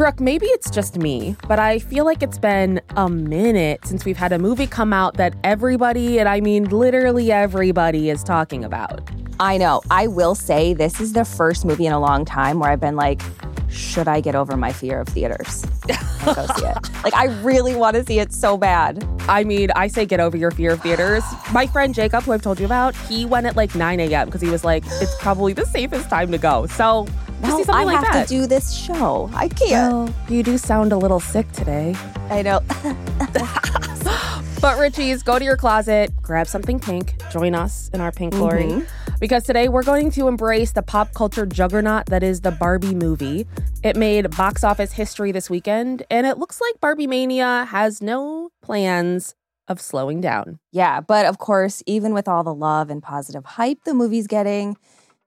Brooke, maybe it's just me, but I feel like it's been a minute since we've had a movie come out that everybody, and I mean literally everybody, is talking about. I know. I will say this is the first movie in a long time where I've been like, should I get over my fear of theaters? go see it. Like, I really want to see it so bad. I mean, I say get over your fear of theaters. My friend Jacob, who I've told you about, he went at like 9 a.m. because he was like, it's probably the safest time to go. So, well, I like have that. to do this show. I can't. Well, you do sound a little sick today. I know. But Richies, go to your closet, grab something pink, join us in our pink glory. Mm-hmm. Because today we're going to embrace the pop culture juggernaut that is the Barbie movie. It made box office history this weekend, and it looks like Barbie Mania has no plans of slowing down. Yeah, but of course, even with all the love and positive hype the movie's getting,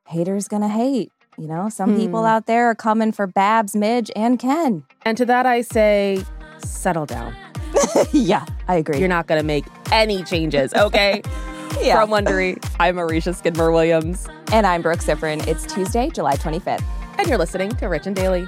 haters gonna hate. You know, some people Hmm. out there are coming for Babs, Midge, and Ken. And to that I say, settle down. yeah, I agree. You're not going to make any changes, okay? yeah. From Wondery, I'm Aricka Skidmore Williams, and I'm Brooke Siffrinn. It's Tuesday, July 25th. and you're listening to Rich and Daily.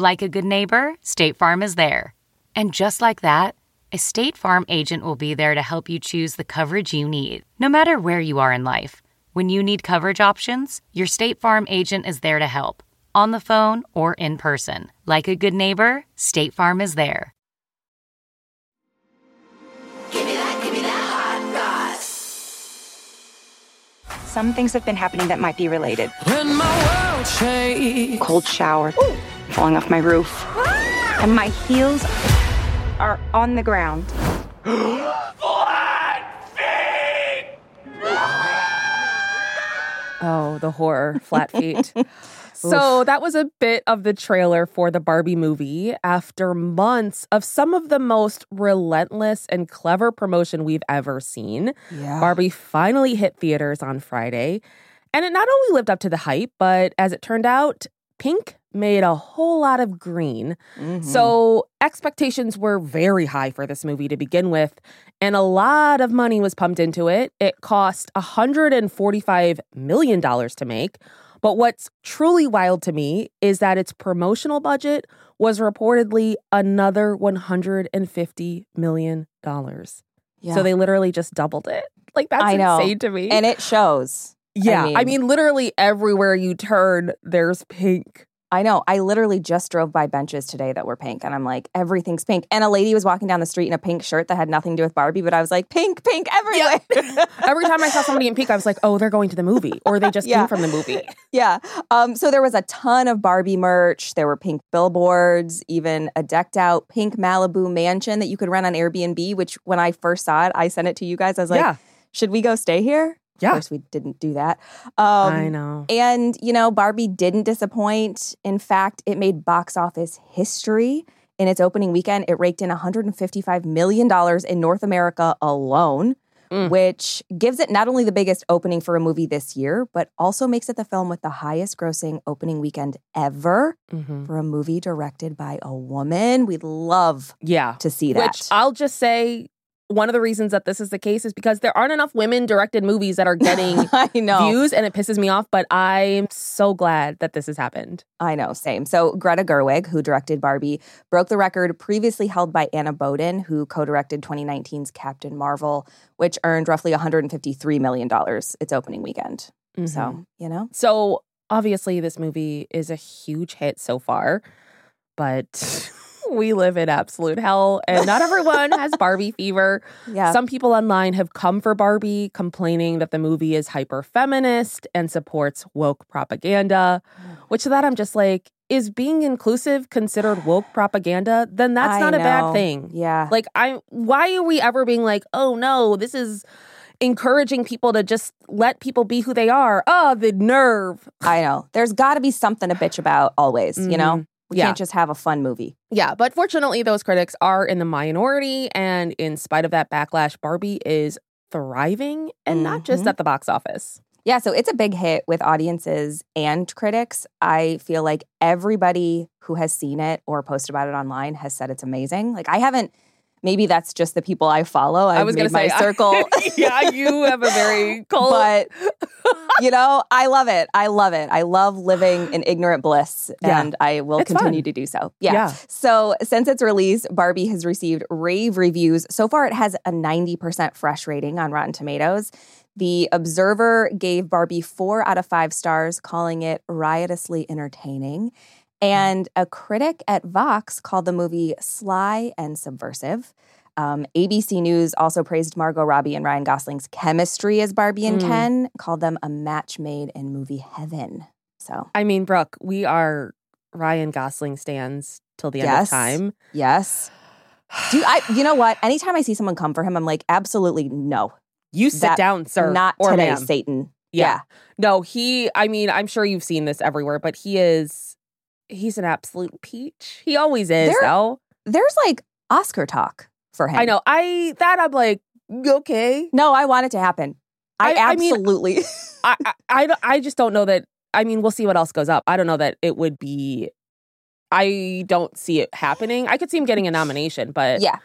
Like a good neighbor, State Farm is there. And just like that, a State Farm agent will be there to help you choose the coverage you need, no matter where you are in life. When you need coverage options, your State Farm agent is there to help, on the phone or in person. Like a good neighbor, State Farm is there. Give me that, give me that hot sauce. Some things have been happening that might be related. When my world shakes. Cold shower, falling off my roof, ah! and my heels are on the ground. Oh, the horror, flat feet. so that was a bit of the trailer for the Barbie movie after months of some of the most relentless and clever promotion we've ever seen. Yeah. Barbie finally hit theaters on Friday. And it not only lived up to the hype, but as it turned out, pink made a whole lot of green. Mm-hmm. So expectations were very high for this movie to begin with, and a lot of money was pumped into it. It cost $145 million to make. But what's truly wild to me is that its promotional budget was reportedly another $150 million. Yeah. So they literally just doubled it. Like that's I know. insane to me. and it shows. yeah, I mean- mean, literally everywhere you turn, there's pink. I know. I literally just drove by benches today that were pink, and I'm like, everything's pink. And a lady was walking down the street in a pink shirt that had nothing to do with Barbie, but I was like, pink, pink everywhere. Every time I saw somebody in pink, I was like, oh, they're going to the movie, or they just Yeah. came from the movie. yeah. Um, so there was a ton of Barbie merch. There were pink billboards, even a decked out pink Malibu mansion that you could rent on Airbnb, which when I first saw it, I sent it to you guys. I was like, Yeah. should we go stay here? Yeah. Of course, we didn't do that. Um, I know. And, you know, Barbie didn't disappoint. In fact, it made box office history. In its opening weekend, it raked in $155 million in North America alone, Mm. which gives it not only the biggest opening for a movie this year, but also makes it the film with the highest grossing opening weekend ever Mhm. for a movie directed by a woman. We'd love Yeah. to see that. Which I'll just say, one of the reasons that this is the case is because there aren't enough women directed movies that are getting I know. views and it pisses me off, but I'm so glad that this has happened. I know, same. So Greta Gerwig, who directed Barbie, broke the record previously held by Anna Boden, who co-directed 2019's Captain Marvel, which earned roughly 153 million dollars its opening weekend. Mhm. So you know, So obviously, this movie is a huge hit so far, but we live in absolute hell, and not everyone has Barbie fever. yeah, Some people online have come for Barbie, complaining that the movie is hyper feminist and supports woke propaganda. Which to that I'm just like, is being inclusive considered woke propaganda? Then that's I not a bad thing. Yeah, Like I why are we ever being like, "Oh no, this is encouraging people to just let people be who they are." Oh, the nerve. I know. There's got to be something to bitch about always. You know, Mhm. We Yeah. can't just have a fun movie. Yeah, but fortunately those critics are in the minority and in spite of that backlash, Barbie is thriving and not just Mhm. at the box office. Yeah, so it's a big hit with audiences and critics. I feel like everybody who has seen it or posted about it online has said it's amazing. Like I haven't. Maybe that's just the people I follow. I've I was going to say my circle. yeah, you have a very cold but you know, I love it. I love it. I love living in ignorant bliss, Yeah. and I will It's continue fun. to do so. Yeah. Yeah. So since its release, Barbie has received rave reviews. So far, it has a ninety percent fresh rating on Rotten Tomatoes. The Observer gave Barbie four out of five stars, calling it riotously entertaining. And a critic at Vox called the movie sly and subversive. Um, ABC News also praised Margot Robbie and Ryan Gosling's chemistry as Barbie and Mm. Ken, called them a match made in movie heaven. So, I mean, Brooke, we are Ryan Gosling stands till the end Yes. of time. yes. Do I? You know what? Anytime I see someone come for him, I'm like, absolutely no, You sit That- down, sir. not or today, ma'am. Satan. Yeah. No, he, I mean, I'm sure you've seen this everywhere, but he is, he's an absolute peach. He always is, There- though. There's like Oscar talk for him. I know. I, that I'm like, okay. No, I want it to happen. I, I- I mean- absolutely. I, I, I, I just don't know that. I mean, we'll see what else goes up. I don't know that it would be. I don't see it happening. I could see him getting a nomination, but yeah,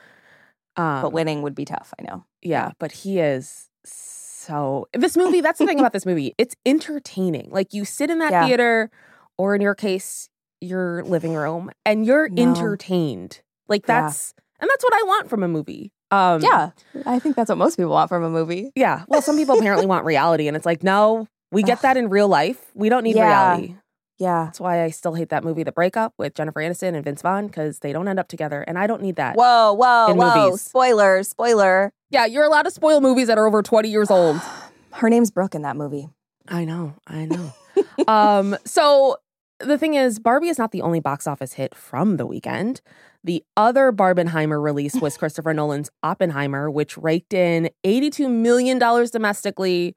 um, but winning would be tough. I know. yeah, but he is so. This movie. That's the thing about this movie. It's entertaining. Like you sit in that Yeah. theater, or in your case, your living room, and you're No. entertained. Like Yeah. that's and that's what I want from a movie. Um, Yeah, I think that's what most people want from a movie. yeah. Well, some people apparently want reality, and it's like, no, we get that in real life. We don't need Yeah. reality. Yeah. That's why I still hate that movie, The Breakup, with Jennifer Aniston and Vince Vaughn, because they don't end up together, and I don't need that. Whoa, whoa, whoa! movies. Spoiler, spoiler. Yeah, you're allowed to spoil movies that are over 20 years old. Her name's Brooke in that movie. I know, I know. um, so the thing is, Barbie is not the only box office hit from the weekend. The other Barbenheimer release was Christopher Nolan's Oppenheimer, which raked in $82 million domestically.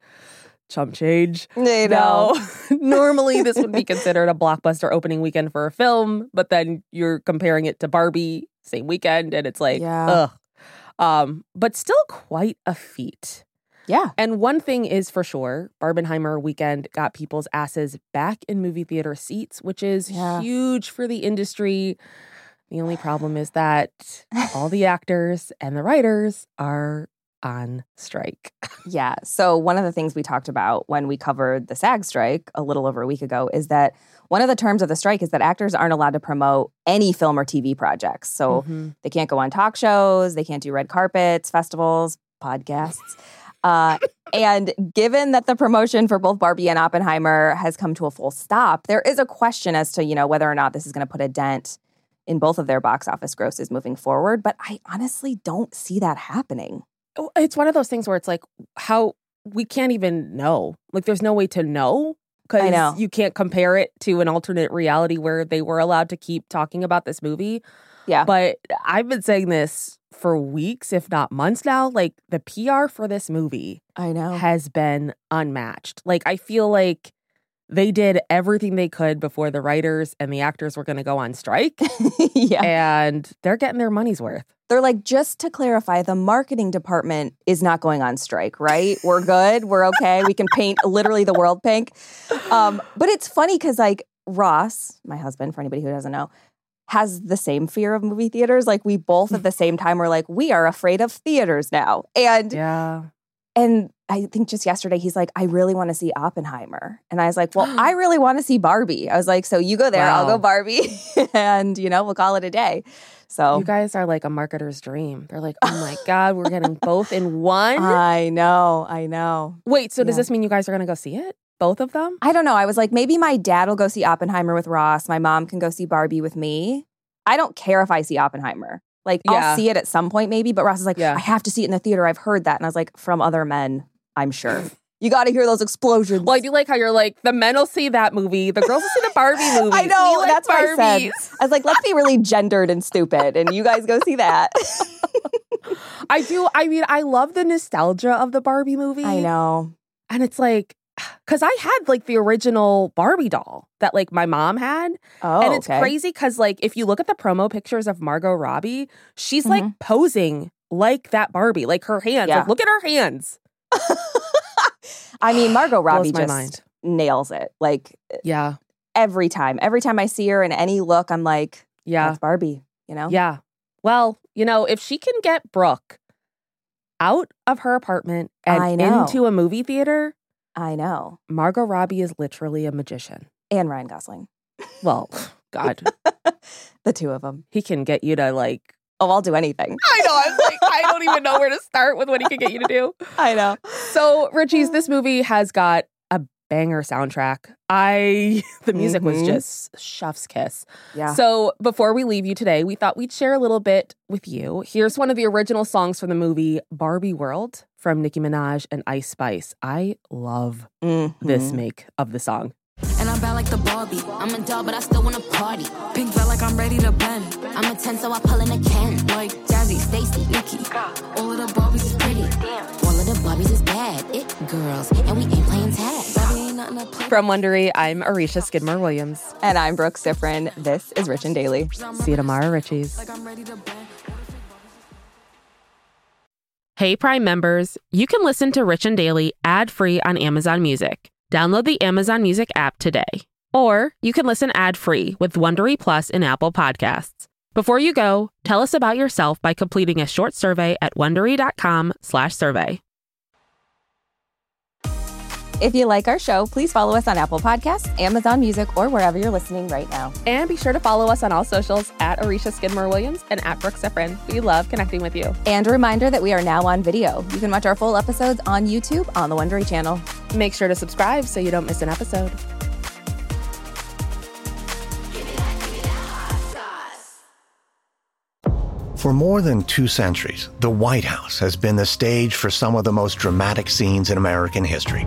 Chump change. You No, normally this would be considered a blockbuster opening weekend for a film, but then you're comparing it to Barbie same weekend, and it's like, Yeah. ugh. Um, but still quite a feat. Yeah. And one thing is for sure, Barbenheimer weekend got people's asses back in movie theater seats, which is Yeah. huge for the industry. The only problem is that all the actors and the writers are on strike. Yeah. So, one of the things we talked about when we covered the SAG strike a little over a week ago is that one of the terms of the strike is that actors aren't allowed to promote any film or TV projects. So, Mhm. they can't go on talk shows, they can't do red carpets, festivals, podcasts. Uh, and given that the promotion for both Barbie and Oppenheimer has come to a full stop, there is a question as to you know whether or not this is going to put a dent in both of their box office grosses moving forward. But I honestly don't see that happening. Oh, it's one of those things where it's like how we can't even know. Like there's no way to know because you can't compare it to an alternate reality where they were allowed to keep talking about this movie. Yeah. But I've been saying this for weeks, if not months now. Like the PR for this movie I know. has been unmatched. Like I feel like they did everything they could before the writers and the actors were going to go on strike, yeah. and they're getting their money's worth. They're like, just to clarify, the marketing department is not going on strike, right? We're good. We're okay. We can paint literally the world pink. Um, but it's funny because, like, Ross, my husband, for anybody who doesn't know, has the same fear of movie theaters. Like we both at the same time were like, we are afraid of theaters now. And Yeah. and I think just yesterday he's like, I really want to see Oppenheimer. And I was like, Well, I really want to see Barbie. I was like, So you go there, I'll go Barbie, and you know, we'll call it a day. So You guys are like a marketer's dream. They're like, oh my God, we're getting both in one. I know, I know. Wait, so does this mean you guys are going to go see it? Both of them? I don't know. I was like, maybe my dad will go see Oppenheimer with Ross. My mom can go see Barbie with me. I don't care if I see Oppenheimer. Like, Yeah. I'll see it at some point, maybe. But Ross is like, Yeah. I have to see it in the theater. I've heard that. And I was like, from other men, I'm sure. You got to hear those explosions. Well, I do like how you're like, the men will see that movie, the girls will see the Barbie movie. I know. We like that's what I said. I was like, let's be really gendered and stupid. And you guys go see that. I do. I mean, I love the nostalgia of the Barbie movie. I know. And it's like, because I had like the original Barbie doll that like my mom had. Oh, and it's okay. crazy because like if you look at the promo pictures of Margot Robbie, she's like Mhm. posing like that Barbie, like her hands. Yeah. Like, look at her hands. I mean, Margot Robbie just mind. nails it. Like Yeah. every time. Every time I see her in any look, I'm like, Yeah. that's Barbie, you know? Yeah. Well, you know, if she can get Brooke out of her apartment and into a movie theater, I know. Margot Robbie is literally a magician. And Ryan Gosling. Well, God, The two of them. he can get you to like. Oh, I'll do anything. I know. I'm like, I don't even know where to start with what he can get you to do. I know. So, Richie's, this movie has got banger soundtrack. I, the music was Mhm. just chef's kiss. Yeah. So, before we leave you today, we thought we'd share a little bit with you. Here's one of the original songs from the movie Barbie World from Nicki Minaj and Ice Spice. I love this Mhm. make of the song. And I'm bad like the Barbie. I'm a doll, but I still wanna party. Pink felt like I'm ready to bend. I'm a 10, so I pull in a Ken. Like Jazzy, Stacy, Nikki. All of the Barbies is pretty. All of the Barbies is bad. It girls, and we ain't playing tag. From Wondery, I'm Aricka Skidmore Williams. And I'm Brooke Siffrinn. This is Rich and Daily. See you tomorrow, Richies. Like I'm ready to bend. Hey, Prime members, you can listen to Rich and Daily ad free on Amazon Music. Download the Amazon Music app today. Or you can listen ad free with Wondery Plus in Apple Podcasts. Before you go, tell us about yourself by completing a short survey at wondery.com/slash survey. If you like our show, please follow us on Apple Podcasts, Amazon Music, or wherever you're listening right now. And be sure to follow us on all socials at Aricka Skidmore Williams and at Brooke Siffrinn. We love connecting with you. And a reminder that we are now on video. You can watch our full episodes on YouTube on the Wondery channel. Make sure to subscribe so you don't miss an episode. For more than two centuries, the White House has been the stage for some of the most dramatic scenes in American history.